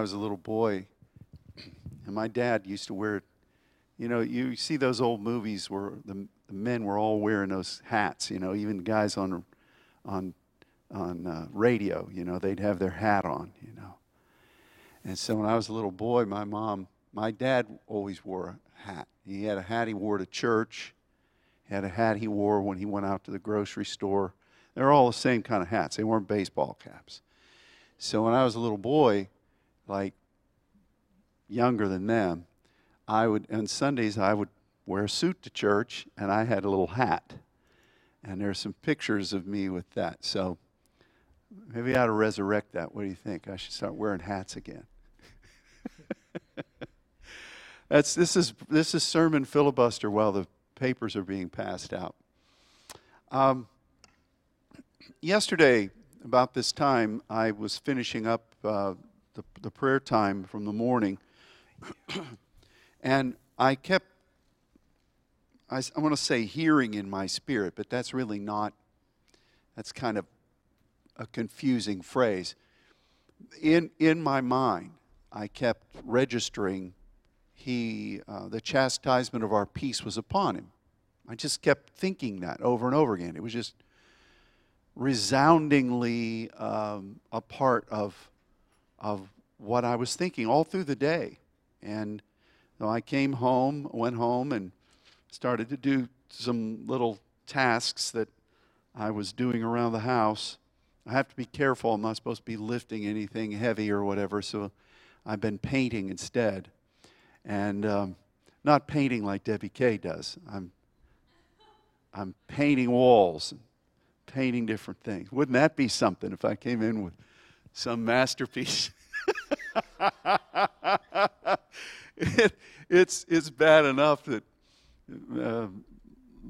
I was a little boy, and my dad used to wear, you know, you see those old movies where the, the men were all wearing those hats, you know, even guys on, on, on uh, radio, you know, they'd have their hat on, you know. And so when I was a little boy, my mom, my dad always wore a hat. He had a hat he wore to church, he had a hat he wore when he went out to the grocery store. They're all the same kind of hats, they weren't baseball caps. So when I was a little boy, like younger than them, I would on Sundays I would wear a suit to church and I had a little hat. And there are some pictures of me with that. So maybe I ought to resurrect that. What do you think? I should start wearing hats again. That's this is this is sermon filibuster while the papers are being passed out. Um, yesterday, about this time, I was finishing up uh, the, the prayer time from the morning, and I kept, I, I want to say hearing in my spirit, but that's really not, that's kind of a confusing phrase. In, in my mind, I kept registering he, uh, the chastisement of our peace was upon him. I just kept thinking that over and over again. It was just resoundingly um, a part of, of what I was thinking all through the day. And so I came home, went home, and started to do some little tasks that I was doing around the house. I have to be careful. I'm not supposed to be lifting anything heavy or whatever, so I've been painting instead. And um, not painting like Debbie Kay does. I'm, I'm painting walls painting different things. Wouldn't that be something if I came in with some masterpiece? it, it's, it's bad enough that uh,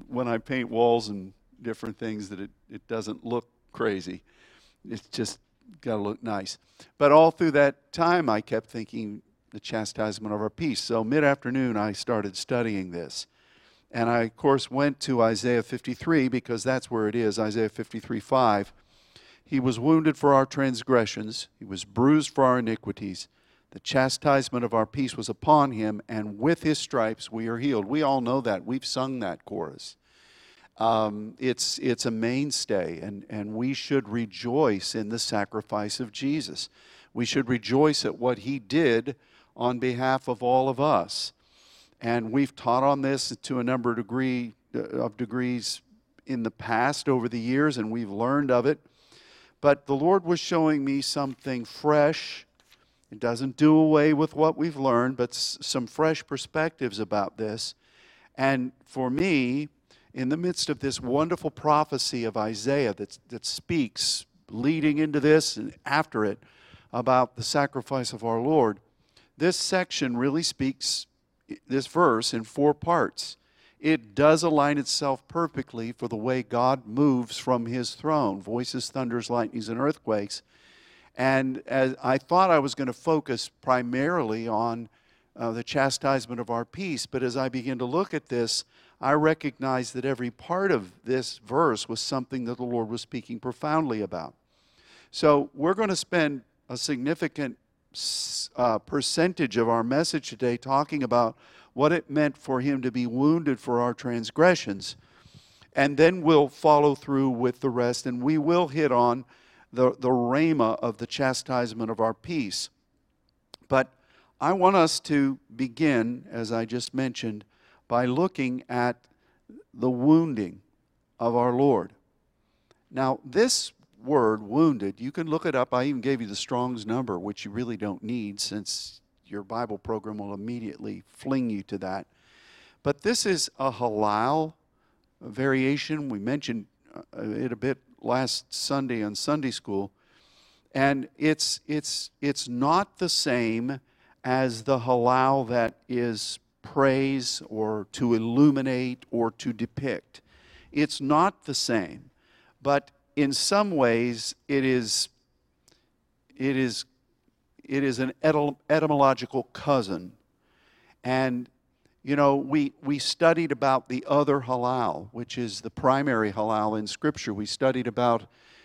when I paint walls and different things that it, it doesn't look crazy. It's just got to look nice. But all through that time, I kept thinking the chastisement of our peace. So mid afternoon, I started studying this. And I, of course, went to Isaiah 53 because that's where it is Isaiah 53 5. He was wounded for our transgressions, he was bruised for our iniquities. The chastisement of our peace was upon him, and with his stripes we are healed. We all know that. We've sung that chorus. Um, it's, it's a mainstay, and, and we should rejoice in the sacrifice of Jesus. We should rejoice at what he did on behalf of all of us. And we've taught on this to a number of, degree, of degrees in the past over the years, and we've learned of it. But the Lord was showing me something fresh. It doesn't do away with what we've learned, but some fresh perspectives about this. And for me, in the midst of this wonderful prophecy of Isaiah that, that speaks leading into this and after it about the sacrifice of our Lord, this section really speaks this verse in four parts. It does align itself perfectly for the way God moves from his throne voices, thunders, lightnings, and earthquakes. And as I thought I was going to focus primarily on uh, the chastisement of our peace, but as I begin to look at this, I recognize that every part of this verse was something that the Lord was speaking profoundly about. So we're going to spend a significant uh, percentage of our message today talking about what it meant for him to be wounded for our transgressions. And then we'll follow through with the rest, and we will hit on the, the rhema of the chastisement of our peace. But I want us to begin, as I just mentioned, by looking at the wounding of our Lord. Now, this word, wounded, you can look it up. I even gave you the Strong's number, which you really don't need since your Bible program will immediately fling you to that. But this is a halal variation. We mentioned uh, it a bit last Sunday on Sunday school. And it's, it's, it's not the same as the halal that is praise or to illuminate or to depict. It's not the same. But in some ways, it is, it is, it is an etymological cousin. And, you know, we, we studied about the other halal, which is the primary halal in Scripture. We studied about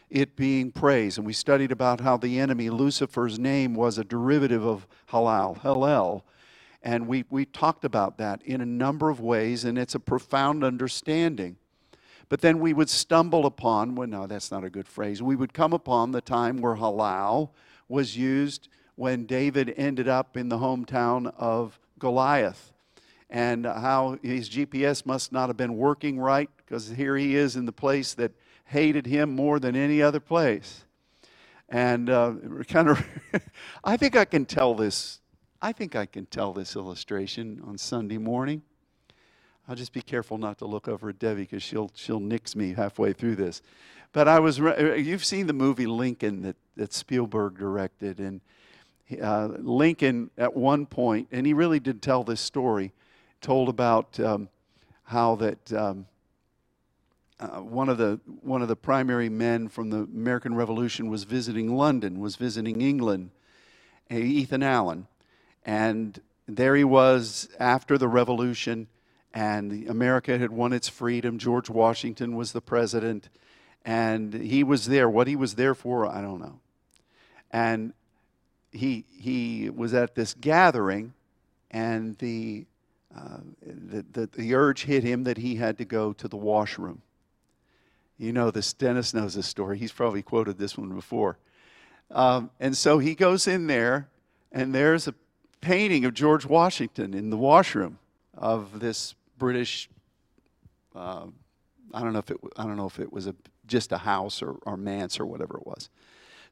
it being praise. And we studied about how the enemy, Lucifer's name, was a derivative of halal, Hallel. And we, we talked about that in a number of ways, and it's a profound understanding. But then we would stumble upon, well, no, that's not a good phrase. We would come upon the time where halal was used when David ended up in the hometown of Goliath. And how his GPS must not have been working right because here he is in the place that hated him more than any other place. And uh, kind of, I think I can tell this. I think I can tell this illustration on Sunday morning. I'll just be careful not to look over at Debbie because she'll she'll nix me halfway through this. But I was you've seen the movie Lincoln that that Spielberg directed, and uh, Lincoln at one point, and he really did tell this story, told about um, how that. Um, uh, one of the one of the primary men from the American Revolution was visiting London, was visiting England, Ethan Allen, and there he was after the Revolution, and America had won its freedom. George Washington was the president, and he was there. What he was there for, I don't know. And he he was at this gathering, and the uh, the, the, the urge hit him that he had to go to the washroom. You know this, Dennis knows this story. He's probably quoted this one before. Um, and so he goes in there, and there's a painting of George Washington in the washroom of this British. Uh, I don't know if it. I don't know if it was a just a house or, or manse or whatever it was.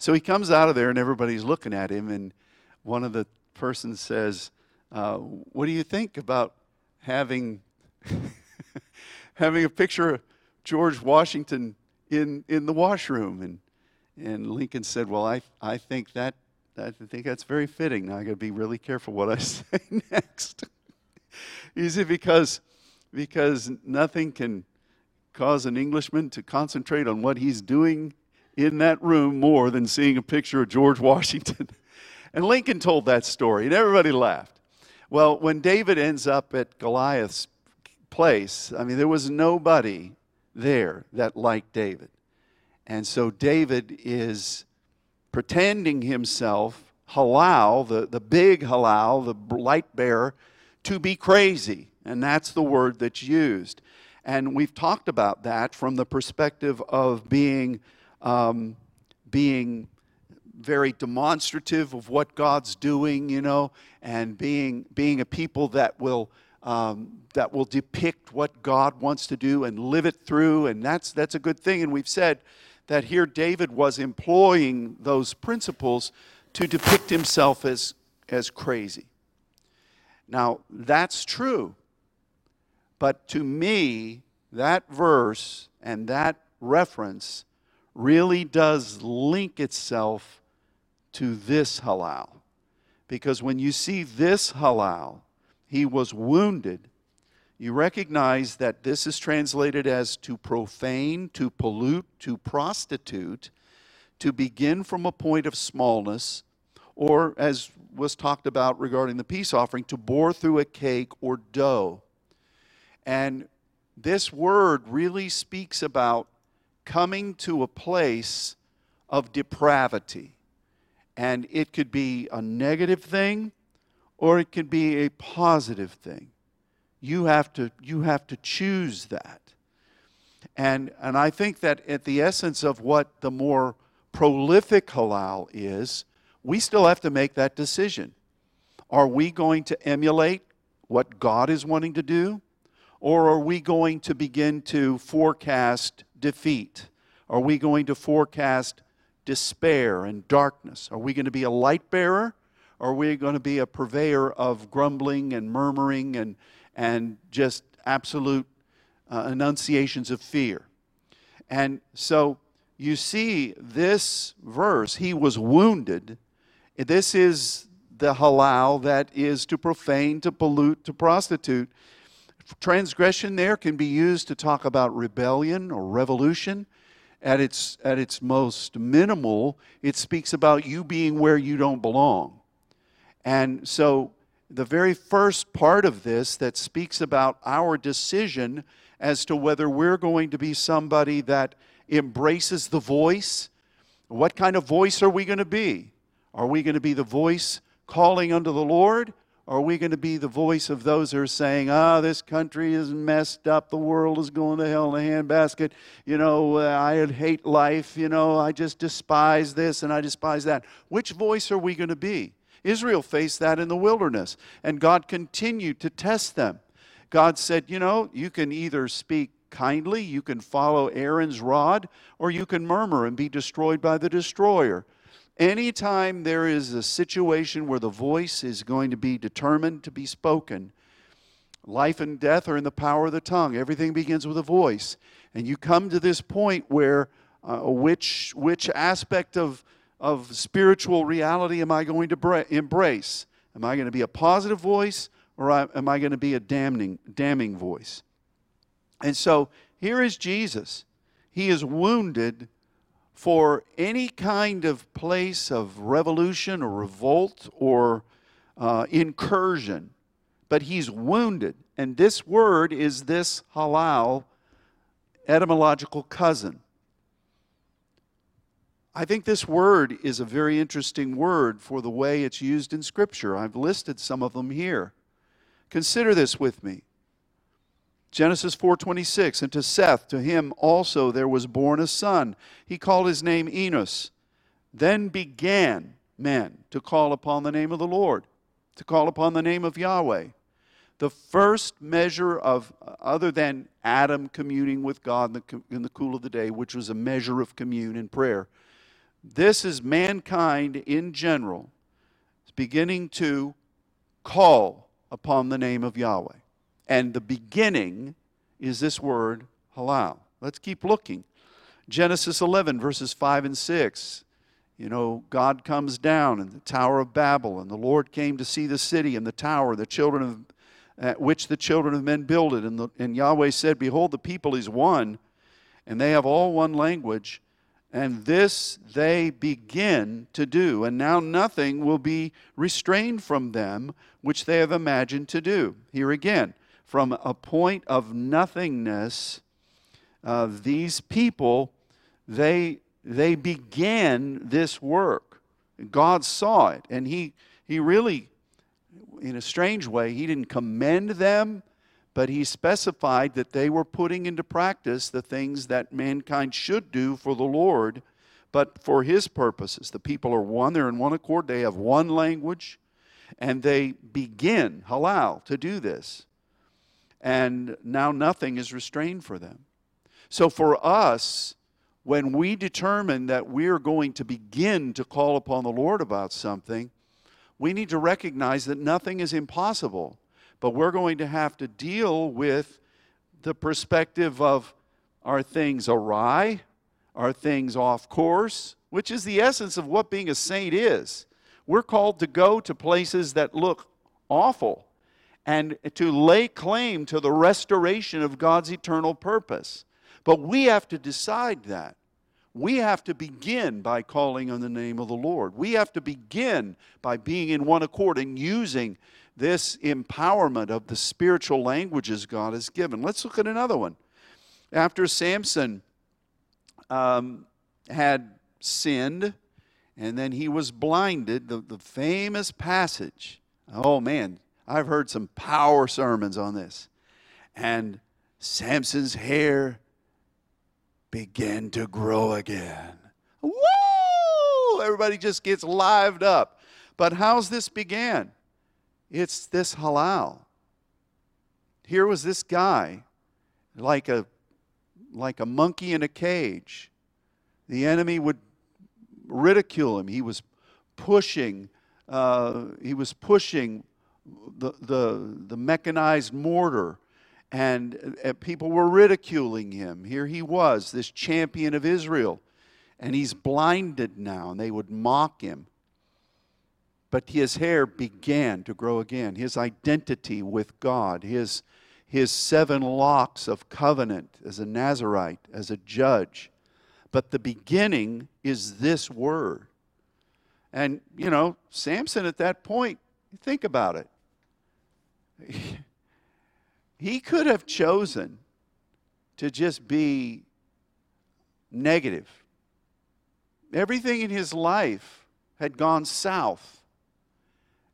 So he comes out of there, and everybody's looking at him, and one of the persons says, uh, "What do you think about having having a picture?" Of George Washington in, in the washroom. And, and Lincoln said, Well, I, I think that I think that's very fitting. Now I gotta be really careful what I say next. It because because nothing can cause an Englishman to concentrate on what he's doing in that room more than seeing a picture of George Washington. and Lincoln told that story, and everybody laughed. Well, when David ends up at Goliath's place, I mean, there was nobody there that liked David. And so David is pretending himself, Halal, the, the big Halal, the light bearer, to be crazy. And that's the word that's used. And we've talked about that from the perspective of being, um, being very demonstrative of what God's doing, you know, and being, being a people that will um, that will depict what God wants to do and live it through, and that's, that's a good thing. And we've said that here David was employing those principles to depict himself as, as crazy. Now, that's true. But to me, that verse and that reference really does link itself to this halal. Because when you see this halal, he was wounded, you recognize that this is translated as to profane, to pollute, to prostitute, to begin from a point of smallness, or as was talked about regarding the peace offering, to bore through a cake or dough. And this word really speaks about coming to a place of depravity. And it could be a negative thing or it could be a positive thing. You have to, you have to choose that. And, and I think that at the essence of what the more prolific halal is, we still have to make that decision. Are we going to emulate what God is wanting to do? Or are we going to begin to forecast defeat? Are we going to forecast despair and darkness? Are we going to be a light bearer? Are we going to be a purveyor of grumbling and murmuring and, and just absolute uh, enunciations of fear? And so you see this verse, he was wounded. This is the halal that is to profane, to pollute, to prostitute. Transgression there can be used to talk about rebellion or revolution. At its, at its most minimal, it speaks about you being where you don't belong. And so, the very first part of this that speaks about our decision as to whether we're going to be somebody that embraces the voice What kind of voice are we going to be? Are we going to be the voice calling unto the Lord? Are we going to be the voice of those who are saying, ah, this country is messed up, the world is going to hell in a handbasket, you know, uh, I hate life, you know, I just despise this and I despise that? Which voice are we going to be? Israel faced that in the wilderness, and God continued to test them. God said, you know, you can either speak kindly, you can follow Aaron's rod, or you can murmur and be destroyed by the destroyer. Anytime there is a situation where the voice is going to be determined to be spoken, life and death are in the power of the tongue. Everything begins with a voice. And you come to this point where uh, which, which aspect of, of spiritual reality am I going to bra- embrace? Am I going to be a positive voice or am I going to be a damning, damning voice? And so here is Jesus. He is wounded for any kind of place of revolution or revolt or uh, incursion, but he's wounded. And this word is this halal etymological cousin. I think this word is a very interesting word for the way it's used in Scripture. I've listed some of them here. Consider this with me. Genesis 4:26 and to Seth to him also there was born a son. He called his name Enos. Then began men to call upon the name of the Lord to call upon the name of Yahweh. The first measure of uh, other than Adam communing with God in the, in the cool of the day which was a measure of commune and prayer this is mankind in general beginning to call upon the name of Yahweh and the beginning is this word halal. Let's keep looking. Genesis 11, verses 5 and 6. You know, God comes down in the Tower of Babel, and the Lord came to see the city and the tower, the children of which the children of men builded. And, the, and Yahweh said, Behold, the people is one, and they have all one language, and this they begin to do. And now nothing will be restrained from them which they have imagined to do. Here again, from a point of nothingness, uh, these people, they, they began this work. God saw it, and he, he really, in a strange way, he didn't commend them, but he specified that they were putting into practice the things that mankind should do for the Lord, but for his purposes. The people are one, they're in one accord, they have one language, and they begin, halal, to do this and now nothing is restrained for them. So for us, when we determine that we're going to begin to call upon the Lord about something, we need to recognize that nothing is impossible, but we're going to have to deal with the perspective of are things awry? Are things off course? Which is the essence of what being a saint is. We're called to go to places that look awful and to lay claim to the restoration of God's eternal purpose. But we have to decide that. We have to begin by calling on the name of the Lord. We have to begin by being in one accord and using this empowerment of the spiritual languages God has given. Let's look at another one. After Samson um, had sinned and then he was blinded, the, the famous passage. Oh man, I've heard some power sermons on this. And Samson's hair began to grow again. Woo! Everybody just gets lived up. But how's this began? It's this halal. Here was this guy, like a like a monkey in a cage. The enemy would ridicule him. He was pushing. Uh, he was pushing the, the, the mechanized mortar, and uh, people were ridiculing him. Here he was, this champion of Israel, and he's blinded now, and they would mock him. But his hair began to grow again. His identity with God, his, his seven locks of covenant as a Nazarite, as a judge. But the beginning is this word. And, you know, Samson at that point, think about it he could have chosen to just be negative. everything in his life had gone south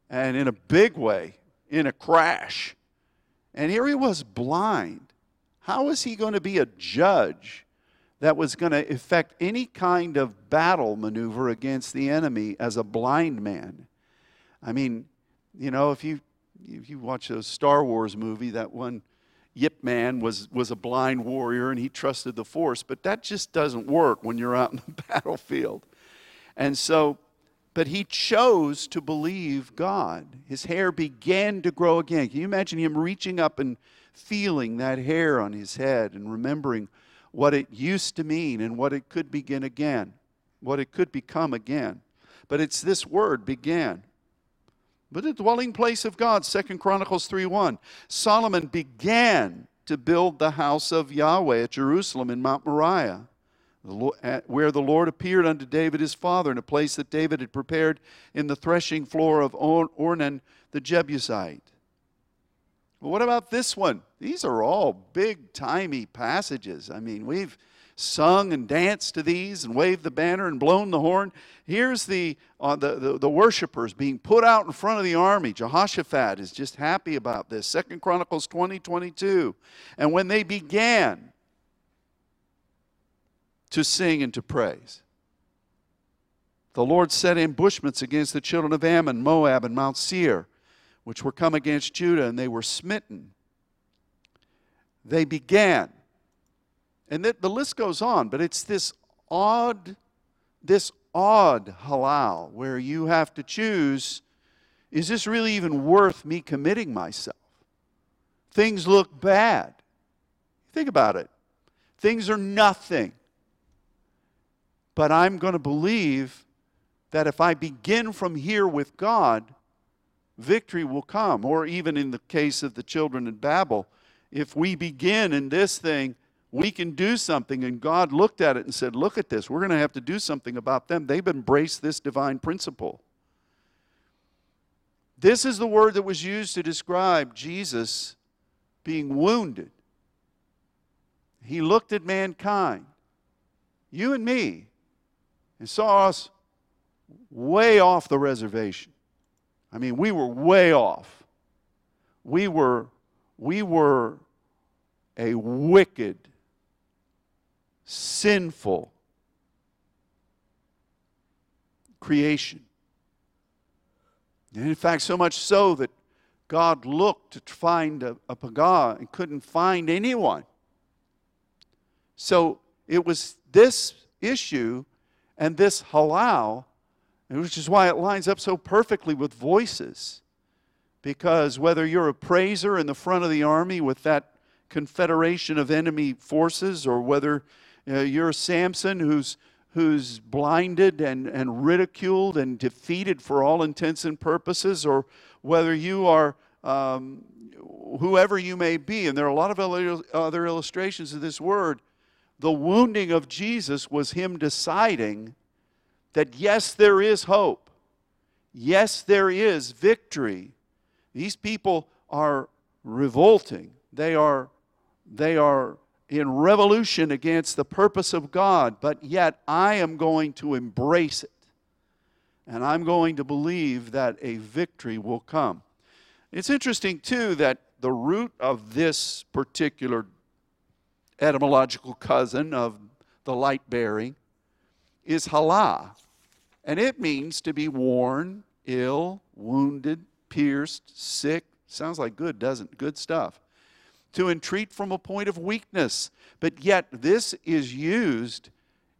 and in a big way, in a crash. And here he was blind. How was he going to be a judge that was going to effect any kind of battle maneuver against the enemy as a blind man? I mean, you know, if you if you watch a Star Wars movie, that one Yip Man was, was a blind warrior and he trusted the force, but that just doesn't work when you're out in the battlefield. And so, but he chose to believe God. His hair began to grow again. Can you imagine him reaching up and feeling that hair on his head and remembering what it used to mean and what it could begin again, what it could become again? But it's this word, began but the dwelling place of God, Second Chronicles 3:1. Solomon began to build the house of Yahweh at Jerusalem in Mount Moriah, where the Lord appeared unto David his father in a place that David had prepared in the threshing floor of Ornan the Jebusite. Well, what about this one? These are all big timey passages. I mean, we've sung and danced to these and waved the banner and blown the horn. Here's the, uh, the, the, the worshipers being put out in front of the army. Jehoshaphat is just happy about this. Second Chronicles 20, 22. And when they began to sing and to praise, the Lord set ambushments against the children of Ammon, Moab, and Mount Seir, which were come against Judah, and they were smitten. They began and the, the list goes on, but it's this odd, this odd halal where you have to choose is this really even worth me committing myself? Things look bad. Think about it. Things are nothing. But I'm going to believe that if I begin from here with God, victory will come. Or even in the case of the children in Babel, if we begin in this thing we can do something. And God looked at it and said, Look at this. We're going to have to do something about them. They've embraced this divine principle. This is the word that was used to describe Jesus being wounded. He looked at mankind, you and me, and saw us way off the reservation. I mean, we were way off. We were, we were a wicked, sinful creation. And in fact, so much so that God looked to find a, a Pagah and couldn't find anyone. So it was this issue and this halal, which is why it lines up so perfectly with voices. Because whether you're a praiser in the front of the army with that confederation of enemy forces, or whether uh, you're Samson who's, who's blinded and, and ridiculed and defeated for all intents and purposes, or whether you are um, whoever you may be. And there are a lot of other illustrations of this word. The wounding of Jesus was him deciding that yes, there is hope. Yes, there is victory. These people are revolting. They are, they are in revolution against the purpose of God, but yet I am going to embrace it. And I'm going to believe that a victory will come. It's interesting, too, that the root of this particular etymological cousin of the light bearing is halah. And it means to be worn, ill, wounded, pierced, sick. Sounds like good, doesn't Good stuff to entreat from a point of weakness. But yet, this is used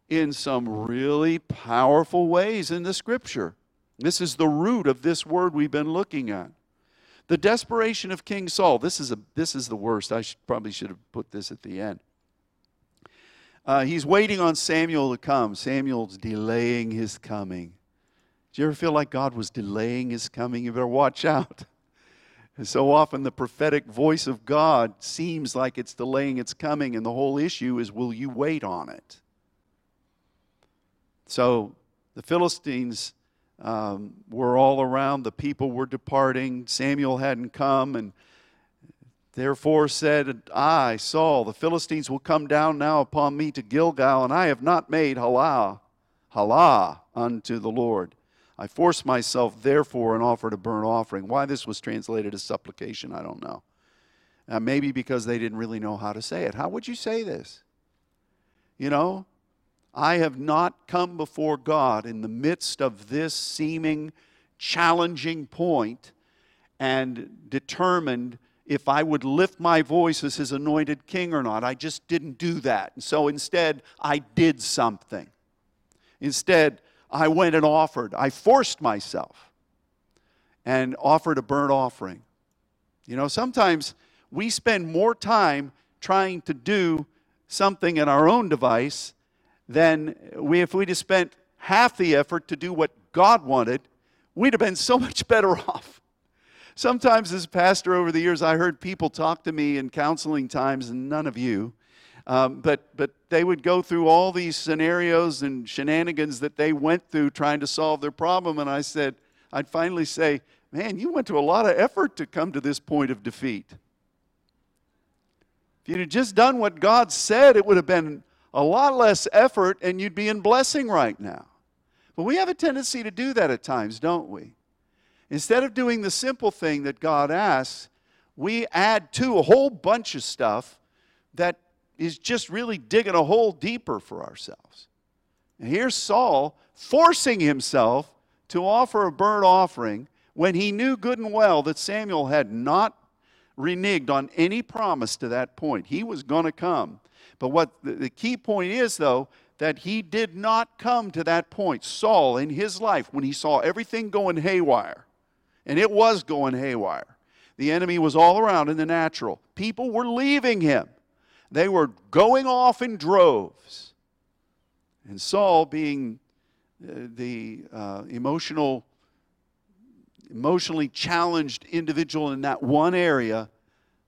in some really powerful ways in the scripture. This is the root of this word we've been looking at. The desperation of King Saul. This is, a, this is the worst. I should, probably should have put this at the end. Uh, he's waiting on Samuel to come. Samuel's delaying his coming. Do you ever feel like God was delaying his coming? You better watch out. So often the prophetic voice of God seems like it's delaying its coming, and the whole issue is will you wait on it? So the Philistines um, were all around, the people were departing, Samuel hadn't come, and therefore said, I, Saul, the Philistines will come down now upon me to Gilgal, and I have not made Halah Halah unto the Lord. I forced myself, therefore, and offered a burnt offering. Why this was translated as supplication, I don't know. Uh, maybe because they didn't really know how to say it. How would you say this? You know, I have not come before God in the midst of this seeming challenging point and determined if I would lift my voice as his anointed king or not. I just didn't do that. And so instead, I did something. Instead, I went and offered. I forced myself and offered a burnt offering. You know, sometimes we spend more time trying to do something in our own device than we, if we'd have spent half the effort to do what God wanted, we'd have been so much better off. Sometimes, as a pastor over the years, I heard people talk to me in counseling times, and none of you, um, but, but they would go through all these scenarios and shenanigans that they went through trying to solve their problem. And I said, I'd finally say, Man, you went to a lot of effort to come to this point of defeat. If you'd have just done what God said, it would have been a lot less effort and you'd be in blessing right now. But we have a tendency to do that at times, don't we? Instead of doing the simple thing that God asks, we add to a whole bunch of stuff that is just really digging a hole deeper for ourselves. And here's Saul forcing himself to offer a burnt offering when he knew good and well that Samuel had not reneged on any promise to that point. He was going to come. But what the, the key point is, though, that he did not come to that point. Saul, in his life, when he saw everything going haywire, and it was going haywire, the enemy was all around in the natural. People were leaving him. They were going off in droves. And Saul, being uh, the uh, emotional, emotionally challenged individual in that one area,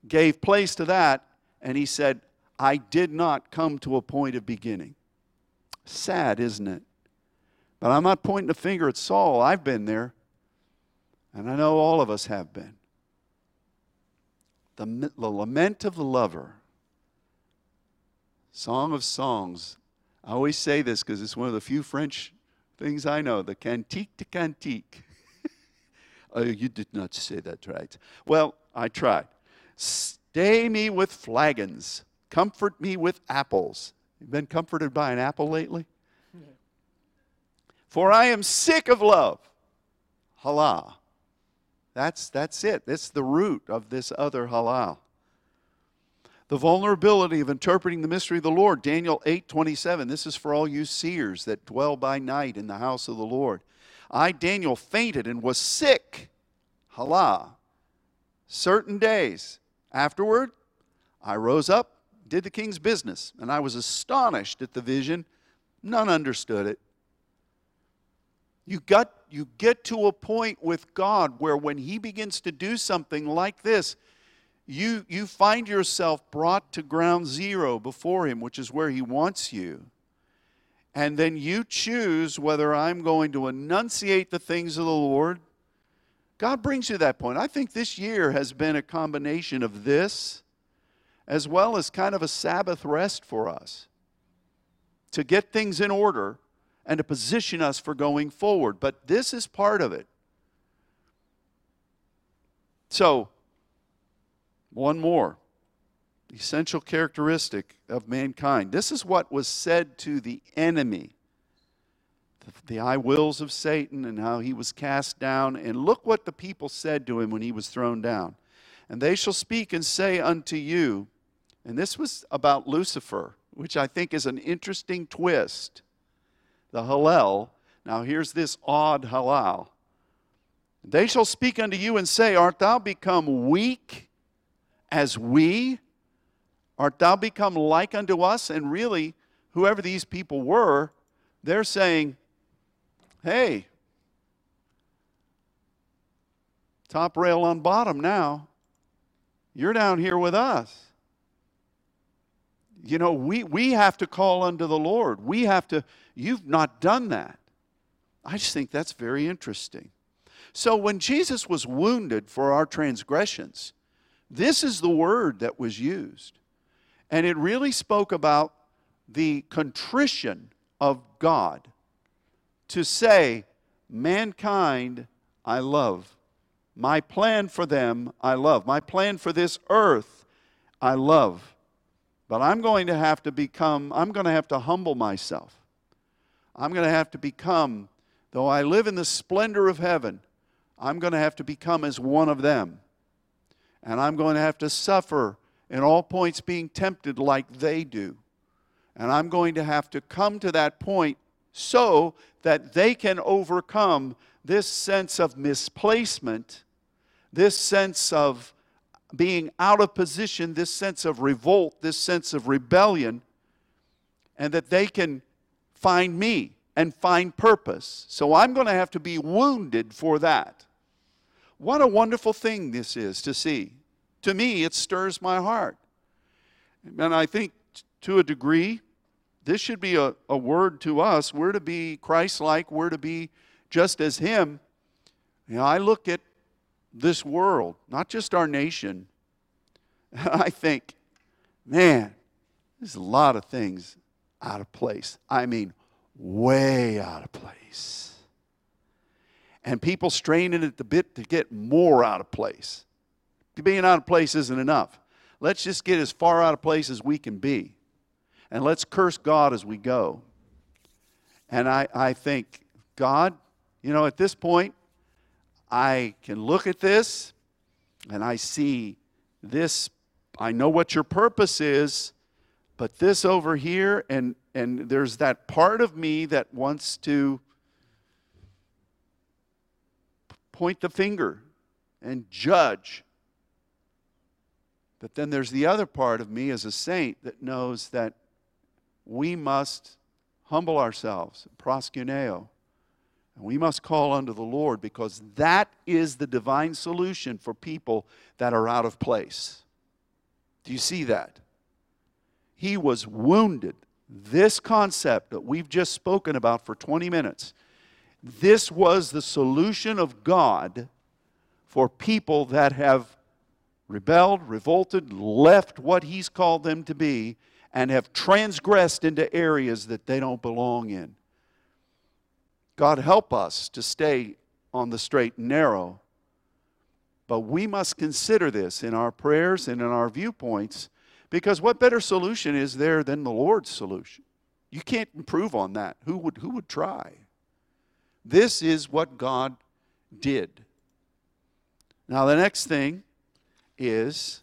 gave place to that, and he said, I did not come to a point of beginning. Sad, isn't it? But I'm not pointing a finger at Saul. I've been there. And I know all of us have been. The, the lament of the lover Song of Songs. I always say this because it's one of the few French things I know the cantique de cantique. oh, you did not say that right. Well, I tried. Stay me with flagons, comfort me with apples. You've been comforted by an apple lately? For I am sick of love. Halal. That's, that's it. That's the root of this other halal the vulnerability of interpreting the mystery of the Lord. Daniel 8 27. This is for all you seers that dwell by night in the house of the Lord. I, Daniel, fainted and was sick. Halah. Certain days. Afterward, I rose up, did the king's business, and I was astonished at the vision. None understood it. You got you get to a point with God where when he begins to do something like this, you, you find yourself brought to ground zero before Him, which is where He wants you. And then you choose whether I'm going to enunciate the things of the Lord. God brings you that point. I think this year has been a combination of this as well as kind of a Sabbath rest for us to get things in order and to position us for going forward. But this is part of it. So, one more essential characteristic of mankind. This is what was said to the enemy, the, I wills of Satan, and how he was cast down. And look what the people said to him when he was thrown down. And they shall speak and say unto you, and this was about Lucifer, which I think is an interesting twist. The Hallel. Now, here's this odd Halal. They shall speak unto you and say, Art thou become weak? As we? Art thou become like unto us? And really, whoever these people were, they're saying, hey, top rail on bottom now. You're down here with us. You know, we, we have to call unto the Lord. We have to, you've not done that. I just think that's very interesting. So when Jesus was wounded for our transgressions, this is the word that was used. And it really spoke about the contrition of God. to say, Mankind I love. My plan for them I love. My plan for this earth I love. But I'm going to have to become, I'm going to have to humble myself. I'm going to have to become, though I live in the splendor of heaven, I'm going to have to become as one of them. And I'm going to have to suffer in all points being tempted like they do. And I'm going to have to come to that point so that they can overcome this sense of misplacement, this sense of being out of position, this sense of revolt, this sense of rebellion, and that they can find me and find purpose. So I'm going to have to be wounded for that. What a wonderful thing this is to see. To me, it stirs my heart. And I think to a degree, this should be a, a word to us. We're to be Christ like, we're to be just as Him. You know, I look at this world, not just our nation, I think, man, there's a lot of things out of place. I mean, way out of place. And people straining at the bit to get more out of place. Being out of place isn't enough. Let's just get as far out of place as we can be. And let's curse God as we go. And I, I think, God, you know, at this point, I can look at this and I see this. I know what your purpose is, but this over here, and, and there's that part of me that wants to point the finger and judge. But then there's the other part of me as a saint that knows that we must humble ourselves, proskuneo, and we must call unto the Lord because that is the divine solution for people that are out of place. Do you see that? He was wounded. This concept that we've just spoken about for 20 minutes, this was the solution of God for people that have rebelled, revolted, left what He's called them to be, and have transgressed into areas that they don't belong in. God, help us to stay on the straight and narrow. But we must consider this in our prayers and in our viewpoints because what better solution is there than the Lord's solution? You can't improve on that. Who would, who would try? This is what God did. Now, the next thing is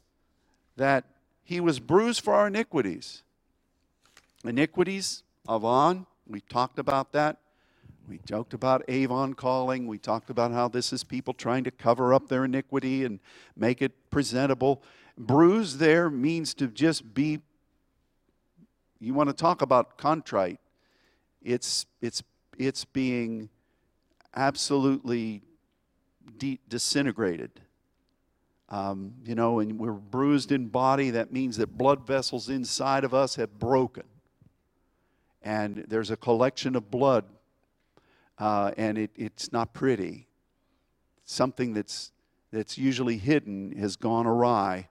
that he was bruised for our iniquities. Iniquities, Avon, we talked about that. We joked about Avon calling. We talked about how this is people trying to cover up their iniquity and make it presentable. Bruise there means to just be, you want to talk about contrite. It's, it's, it's being absolutely de- disintegrated. Um, you know, and we're bruised in body. That means that blood vessels inside of us have broken. And there's a collection of blood, uh, and it, it's not pretty. Something that's, that's usually hidden has gone awry,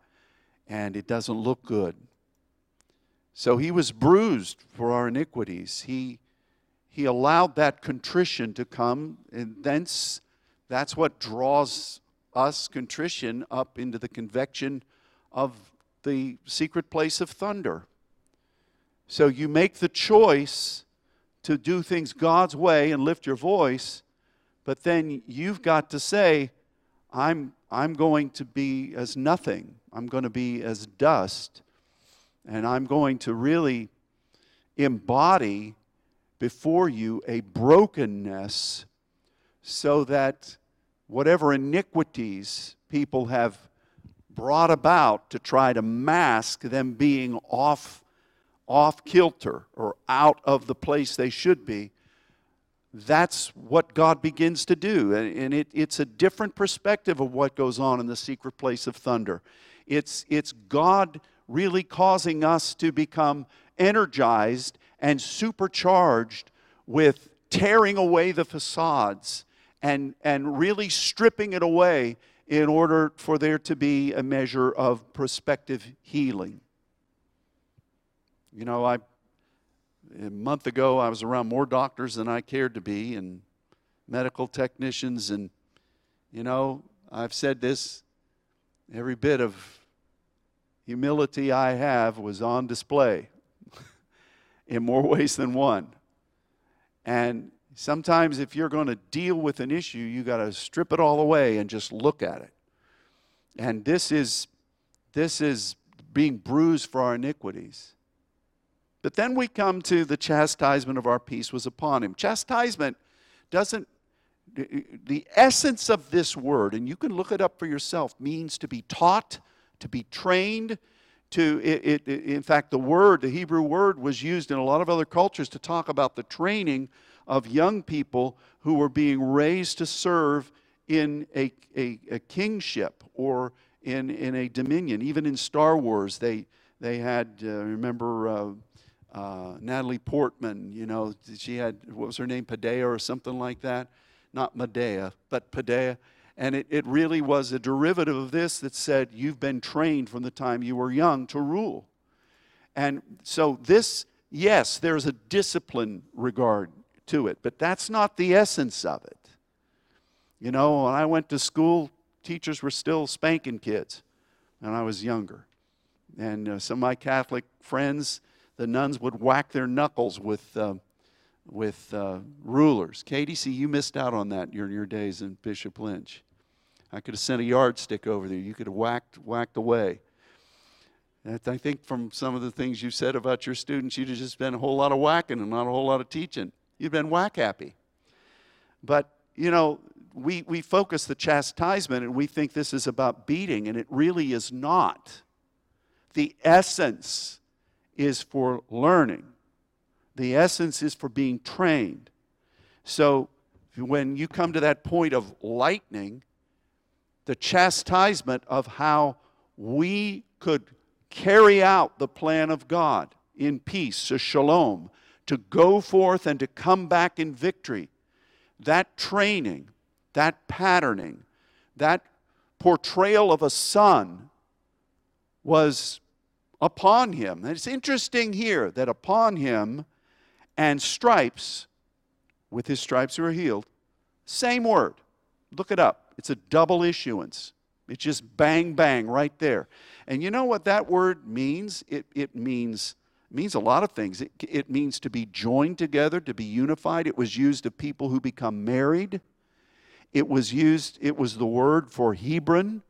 and it doesn't look good. So he was bruised for our iniquities. He, he allowed that contrition to come, and thence that's what draws us, contrition, up into the convection of the secret place of thunder. So you make the choice to do things God's way and lift your voice, but then you've got to say, I'm, I'm going to be as nothing. I'm going to be as dust. And I'm going to really embody before you a brokenness so that whatever iniquities people have brought about to try to mask them being off off kilter or out of the place they should be that's what God begins to do. And it, it's a different perspective of what goes on in the secret place of thunder. It's, it's God really causing us to become energized and supercharged with tearing away the facades and, and really stripping it away in order for there to be a measure of prospective healing. You know, I, a month ago, I was around more doctors than I cared to be, and medical technicians, and you know, I've said this every bit of humility I have was on display in more ways than one. And sometimes, if you're going to deal with an issue, you got to strip it all away and just look at it. And this is this is being bruised for our iniquities. But then we come to the chastisement of our peace was upon him. Chastisement doesn't the essence of this word, and you can look it up for yourself, means to be taught, to be trained, to it, it, in fact the word the hebrew word was used in a lot of other cultures to talk about the training of young people who were being raised to serve in a, a, a kingship or in, in a dominion even in star wars they, they had uh, remember uh, uh, natalie portman you know she had what was her name padea or something like that not Medea, but Padea. And it, it really was a derivative of this that said, You've been trained from the time you were young to rule. And so, this, yes, there's a discipline regard to it, but that's not the essence of it. You know, when I went to school, teachers were still spanking kids, and I was younger. And uh, some of my Catholic friends, the nuns would whack their knuckles with. Uh, with uh, rulers. See, you missed out on that during your days in Bishop Lynch. I could have sent a yardstick over there. You could have whacked, whacked away. And I think from some of the things you said about your students, you'd have just been a whole lot of whacking and not a whole lot of teaching. You'd been whack happy. But, you know, we, we focus the chastisement and we think this is about beating, and it really is not. The essence is for learning the essence is for being trained. So when you come to that point of lightning, the chastisement of how we could carry out the plan of God in peace, a shalom, to go forth and to come back in victory. That training, that patterning, that portrayal of a son was upon him. And it's interesting here that upon him, and stripes, with his stripes are healed. Same word. Look it up. It's a double issuance. It's just bang, bang right there. And you know what that word means? It, it means means a lot of things. It, it means to be joined together, to be unified. It was used of people who become married. It was used, it was the word for Hebron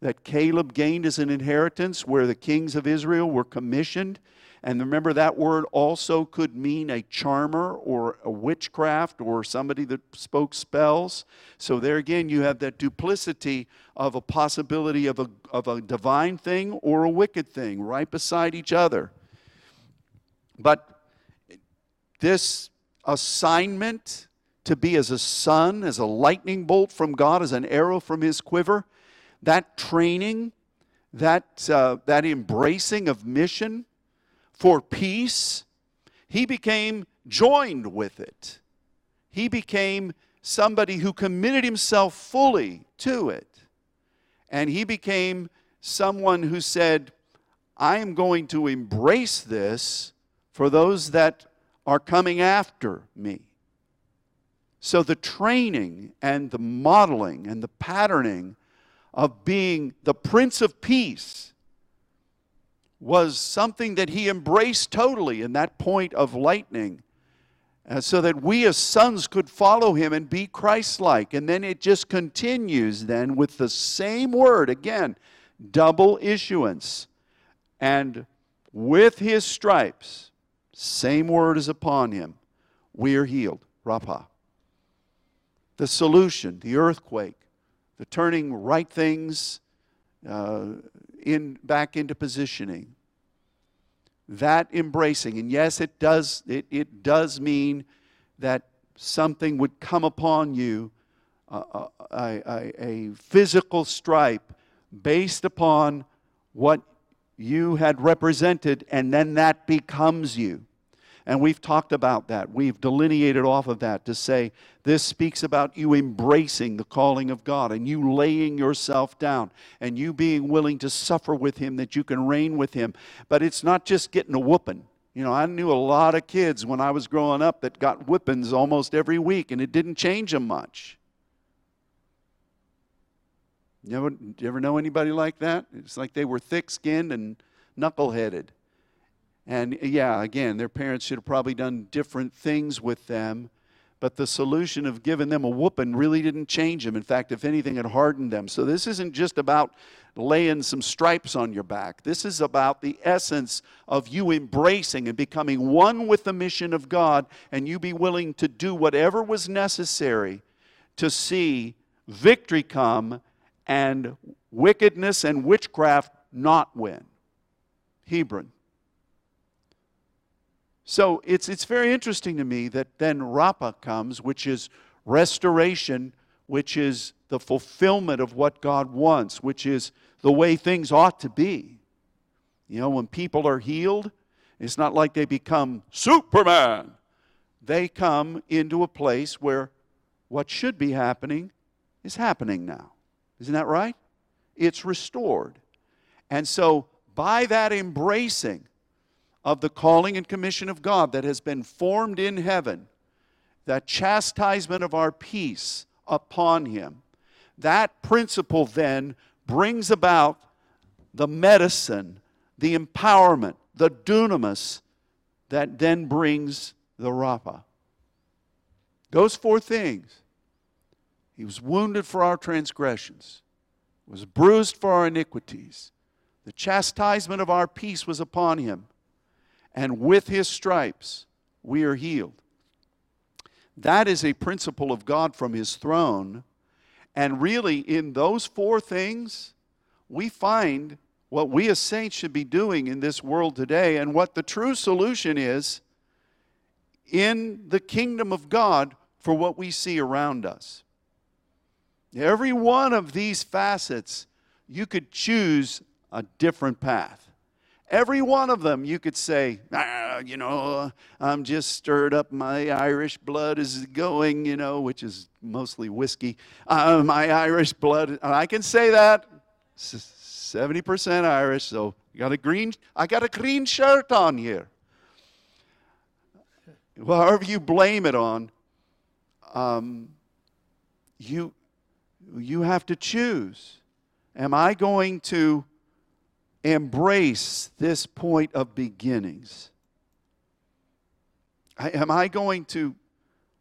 that Caleb gained as an inheritance, where the kings of Israel were commissioned and remember, that word also could mean a charmer or a witchcraft or somebody that spoke spells. So, there again, you have that duplicity of a possibility of a, of a divine thing or a wicked thing right beside each other. But this assignment to be as a son, as a lightning bolt from God, as an arrow from his quiver, that training, that, uh, that embracing of mission, for peace, he became joined with it. He became somebody who committed himself fully to it. And he became someone who said, I am going to embrace this for those that are coming after me. So the training and the modeling and the patterning of being the Prince of Peace was something that he embraced totally in that point of lightning. Uh, so that we as sons could follow him and be Christ like. And then it just continues then with the same word again, double issuance. And with his stripes, same word is upon him, we are healed. Rapha. The solution, the earthquake, the turning right things uh, in, back into positioning. That embracing, and yes, it does, it, it does mean that something would come upon you, uh, a, a, a physical stripe based upon what you had represented, and then that becomes you. And we've talked about that. We've delineated off of that to say this speaks about you embracing the calling of God and you laying yourself down and you being willing to suffer with Him that you can reign with Him. But it's not just getting a whooping. You know, I knew a lot of kids when I was growing up that got whippings almost every week, and it didn't change them much. You ever, you ever know anybody like that? It's like they were thick skinned and knuckleheaded. And uh, yeah, again, their parents should have probably done different things with them, but the solution of giving them a whooping really didn't change them. In fact, if anything, it hardened them. So this isn't just about laying some stripes on your back. This is about the essence of you embracing and becoming one with the mission of God, and you be willing to do whatever was necessary to see victory come and wickedness and witchcraft not win. Hebron. So it's, it's very interesting to me that then Raphah comes, which is restoration, which is the fulfillment of what God wants, which is the way things ought to be. You know, when people are healed, it's not like they become Superman. They come into a place where what should be happening is happening now. Isn't that right? It's restored. And so, by that embracing of the calling and commission of God that has been formed in heaven, that chastisement of our peace upon him, that principle then brings about the medicine, the empowerment, the dunamis that then brings the Raphah. Those four things he was wounded for our transgressions, was bruised for our iniquities. The chastisement of our peace was upon him, and with his stripes we are healed. That is a principle of God from his throne. And really, in those four things, we find what we as saints should be doing in this world today and what the true solution is in the kingdom of God for what we see around us. Every one of these facets, you could choose a different path. Every one of them, you could say, ah, you know, I'm just stirred up. My Irish blood is going, you know, which is mostly whiskey. Uh, my Irish blood, I can say that. 70% Irish, so I got a green, I got a green shirt on here. However you blame it on, um, you you have to choose. Am I going to embrace this point of beginnings? Am I going to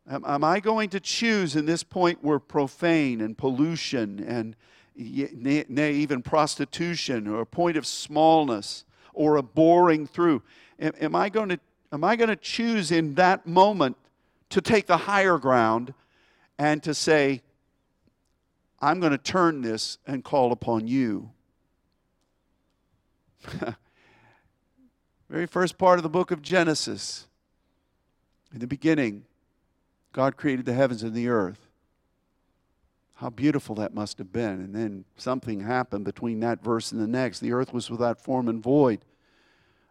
am am, I going to choose in this point where profane and pollution and nay, even prostitution or a point of smallness or a boring through? Am I going to am I going to choose in that moment to take the higher ground and to say, I'm going to turn this and call upon you. Very first part of the book of Genesis. In the beginning, God created the heavens and the earth. How beautiful that must have been. And then something happened between that verse and the next. The earth was without form and void,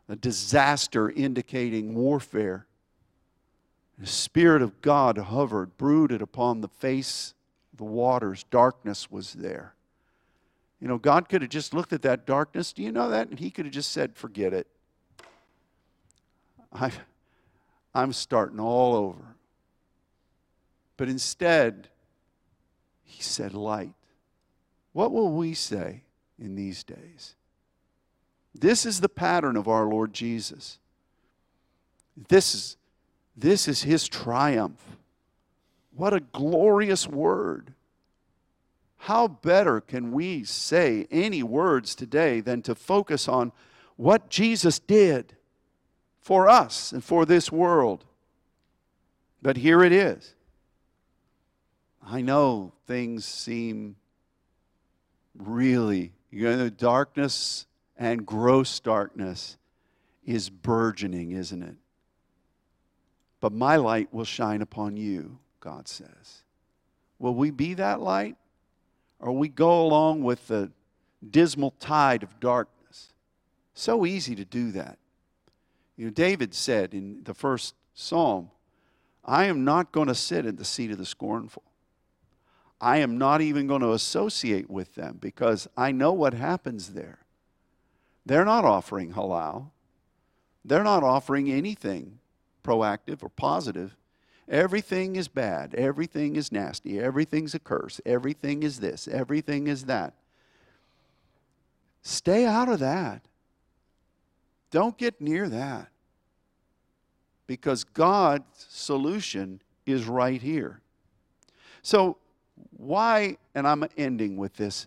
a disaster indicating warfare. The Spirit of God hovered, brooded upon the face the waters, darkness was there. You know, God could have just looked at that darkness. Do you know that? And He could have just said, forget it. I, I'm starting all over. But instead, He said, light. What will we say in these days? This is the pattern of our Lord Jesus. This is, this is His triumph. What a glorious word. How better can we say any words today than to focus on what Jesus did for us and for this world? But here it is. I know things seem really, you know, darkness and gross darkness is burgeoning, isn't it? But my light will shine upon you. God says. Will we be that light? Or we go along with the dismal tide of darkness? So easy to do that. You know, David said in the first psalm, I am not going to sit at the seat of the scornful. I am not even going to associate with them because I know what happens there. They're not offering halal. They're not offering anything proactive or positive. Everything is bad. Everything is nasty. Everything's a curse. Everything is this. Everything is that. Stay out of that. Don't get near that. Because God's solution is right here. So, why, and I'm ending with this,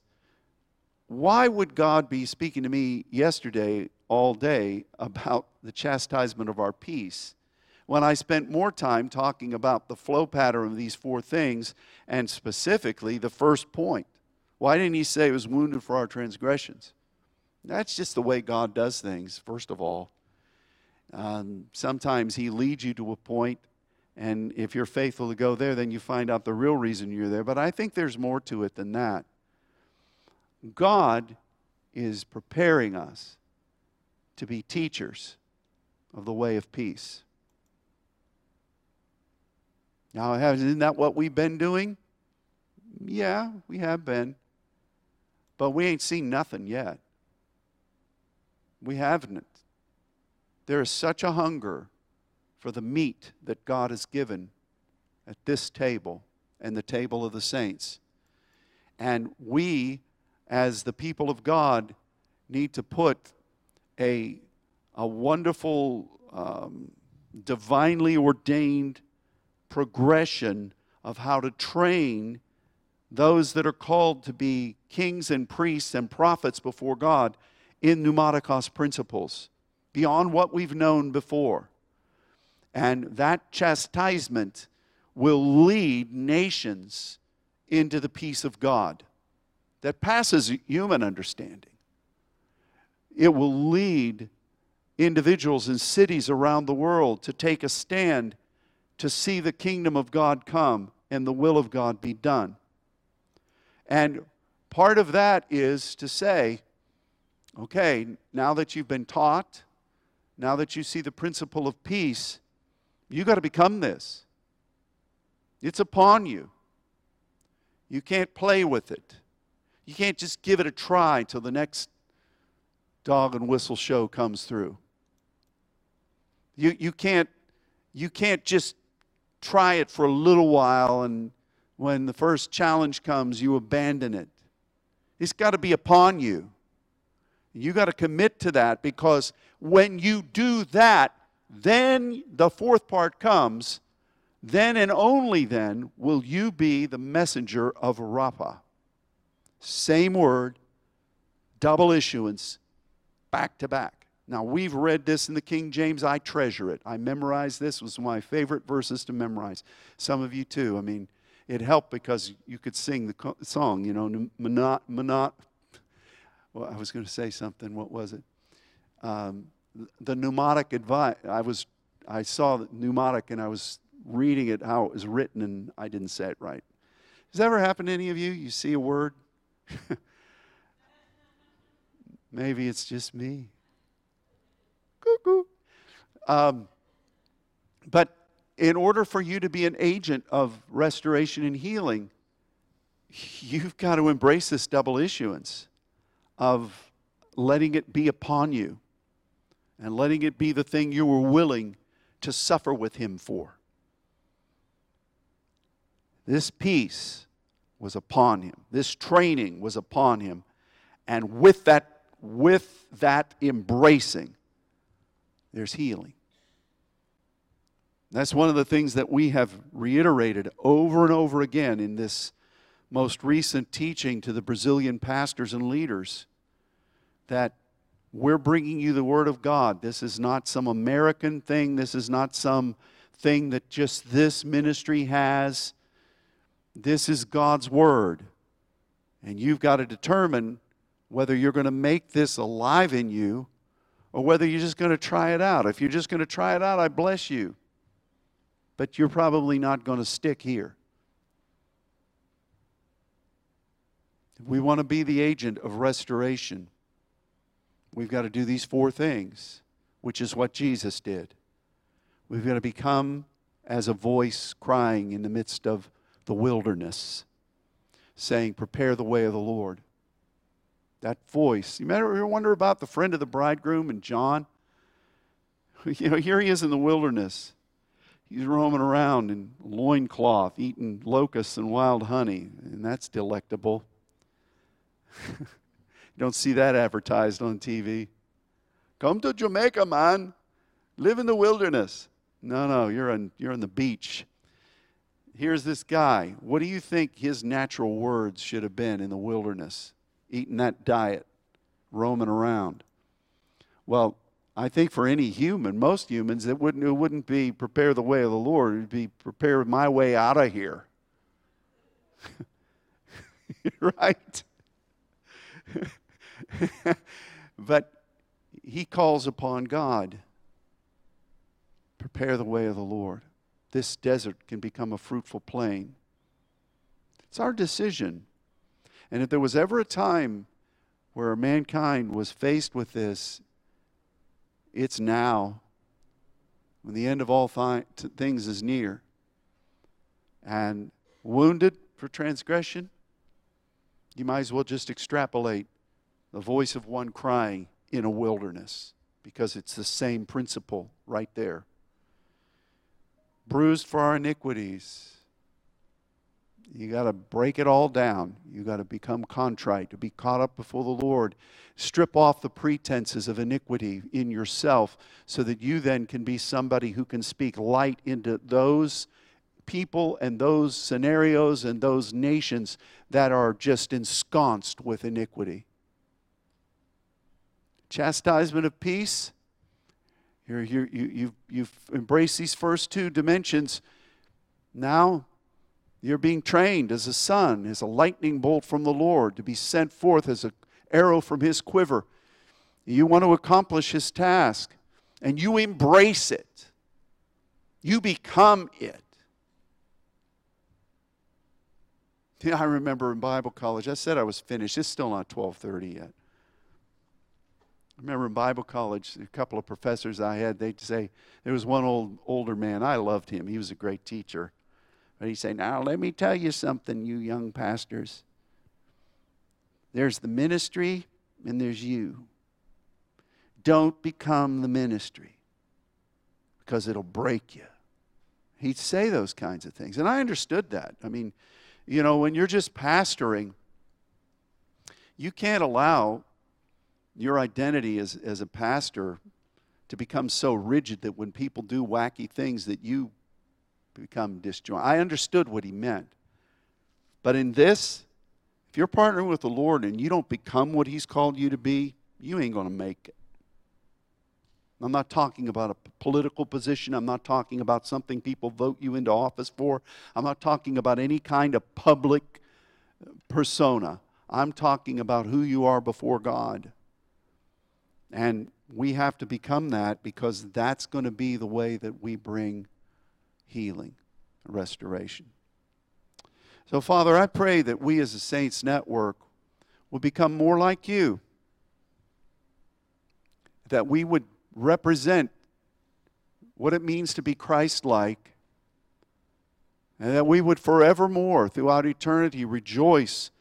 why would God be speaking to me yesterday all day about the chastisement of our peace when I spent more time talking about the flow pattern of these four things and specifically the first point? Why didn't he say it was wounded for our transgressions? That's just the way God does things, first of all. Um, sometimes he leads you to a point and if you're faithful to go there, then you find out the real reason you're there. But I think there's more to it than that. God is preparing us to be teachers of the way of peace. Now, isn't that what we've been doing? Yeah, we have been. But we ain't seen nothing yet. We haven't. There is such a hunger for the meat that God has given at this table and the table of the saints. And we, as the people of God, need to put a, a wonderful, um, divinely ordained progression of how to train those that are called to be kings and priests and prophets before God in pneumatikos principles beyond what we've known before. And that chastisement will lead nations into the peace of God that passes human understanding. It will lead individuals and cities around the world to take a stand to see the kingdom of God come and the will of God be done. And part of that is to say, okay, now that you've been taught, now that you see the principle of peace, you got to become this. It's upon you. You can't play with it. You can't just give it a try till the next dog and whistle show comes through. You, you, can't, you can't just try it for a little while and when the first challenge comes, you abandon it. It's got to be upon you. You got to commit to that because when you do that, then the fourth part comes. Then and only then will you be the messenger of Rapha. Same word, double issuance, back to back. Now, we've read this in the King James. I treasure it. I memorized this. It was one of my favorite verses to memorize. Some of you too. I mean, it helped because you could sing the song, you know, monot, monot. Well, I was going to say something. What was it? Um, the pneumatic advice. I was, I saw the pneumatic and I was reading it how it was written and I didn't say it right. Has that ever happened to any of you? You see a word? Maybe it's just me. Um, but in order for you to be an agent of restoration and healing, you've got to embrace this double issuance of letting it be upon you and letting it be the thing you were willing to suffer with him for. This peace was upon him. This training was upon him. And with that, with that embracing, there's healing. That's one of the things that we have reiterated over and over again in this most recent teaching to the Brazilian pastors and leaders that we're bringing you the Word of God. This is not some American thing. This is not some thing that just this ministry has. This is God's Word. And you've got to determine whether you're going to make this alive in you or whether you're just going to try it out. If you're just going to try it out, I bless you. But you're probably not going to stick here. We want to be the agent of restoration. We've got to do these four things, which is what Jesus did. We've got to become as a voice crying in the midst of the wilderness, saying, Prepare the way of the Lord. That voice. You ever wonder about the friend of the bridegroom and John? You know, here he is in the wilderness. He's roaming around in loincloth, eating locusts and wild honey, and that's delectable. you don't see that advertised on TV. Come to Jamaica, man. Live in the wilderness. No, no, you're on, you're on the beach. Here's this guy. What do you think his natural words should have been in the wilderness? Eating that diet, roaming around. Well, I think for any human, most humans, it wouldn't, it wouldn't be prepare the way of the Lord. It would be prepare my way out of here. right? but he calls upon God. Prepare the way of the Lord. This desert can become a fruitful plain. It's our decision. And if there was ever a time where mankind was faced with this, it's now, when the end of all th- things is near. And wounded for transgression, you might as well just extrapolate the voice of one crying in a wilderness because it's the same principle right there. Bruised for our iniquities you got to break it all down. You got to become contrite, to be caught up before the Lord. Strip off the pretenses of iniquity in yourself so that you then can be somebody who can speak light into those people and those scenarios and those nations that are just ensconced with iniquity. Chastisement of peace. Here, you, you've, you've embraced these first two dimensions. Now, you're being trained as a son, as a lightning bolt from the Lord, to be sent forth as an arrow from his quiver. You want to accomplish his task, and you embrace it. You become it. Yeah, I remember in Bible college, I said I was finished. It's still not 1230 yet. I remember in Bible college, a couple of professors I had, they'd say, there was one old older man. I loved him. He was a great teacher. But he said, Now, let me tell you something, you young pastors. There's the ministry and there's you. Don't become the ministry because it'll break you. He'd say those kinds of things. And I understood that. I mean, you know, when you're just pastoring, you can't allow your identity as, as a pastor to become so rigid that when people do wacky things that you become disjointed. I understood what he meant. But in this, if you're partnering with the Lord and you don't become what he's called you to be, you ain't going to make it. I'm not talking about a political position. I'm not talking about something people vote you into office for. I'm not talking about any kind of public uh, persona. I'm talking about who you are before God. And we have to become that because that's going to be the way that we bring healing, restoration. So, Father, I pray that we as a Saints Network will become more like you, that we would represent what it means to be Christ like, and that we would forevermore, throughout eternity, rejoice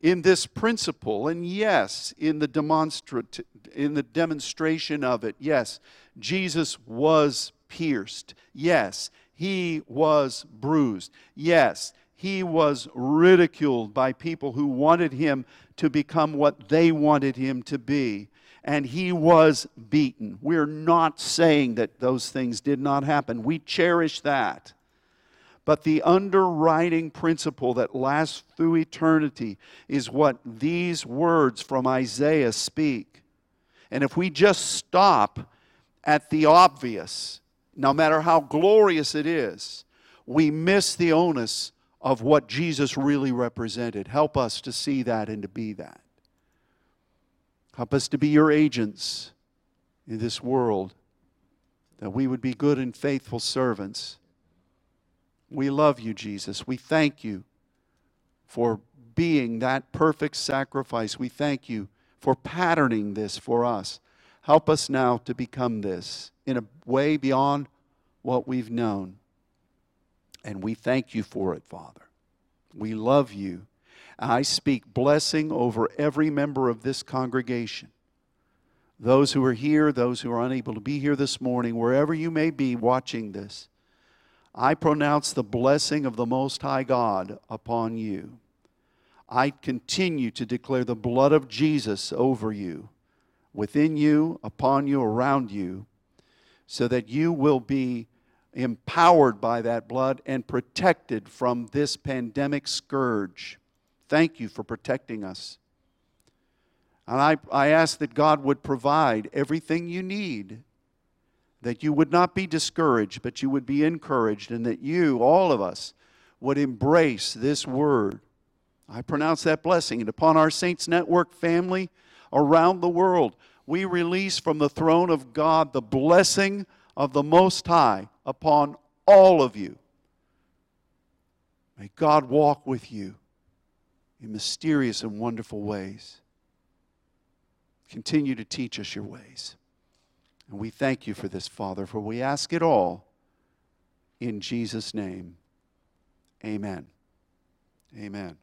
in this principle and yes in the demonstrat- in the demonstration of it yes jesus was pierced. Yes, he was bruised. Yes, he was ridiculed by people who wanted him to become what they wanted him to be. And he was beaten. We're not saying that those things did not happen. We cherish that. But the underwriting principle that lasts through eternity is what these words from Isaiah speak. And if we just stop at the obvious, no matter how glorious it is, we miss the onus of what Jesus really represented. Help us to see that and to be that. Help us to be your agents in this world, that we would be good and faithful servants. We love you, Jesus. We thank you for being that perfect sacrifice. We thank you for patterning this for us. Help us now to become this in a way beyond what we've known. And we thank you for it, Father. We love you. I speak blessing over every member of this congregation. those who are here, those who are unable to be here this morning, wherever you may be watching this, I pronounce the blessing of the Most High God upon you. I continue to declare the blood of Jesus over you, within you, upon you, around you, so that you will be empowered by that blood and protected from this pandemic scourge. Thank you for protecting us. And I, I ask that God would provide everything you need, that you would not be discouraged, but you would be encouraged, and that you, all of us, would embrace this word. I pronounce that blessing. And upon our Saints Network family around the world, we release from the throne of God the blessing of the Most High upon all of you. May God walk with you in mysterious and wonderful ways. Continue to teach us your ways. And we thank you for this, Father, for we ask it all in Jesus' name. Amen. Amen.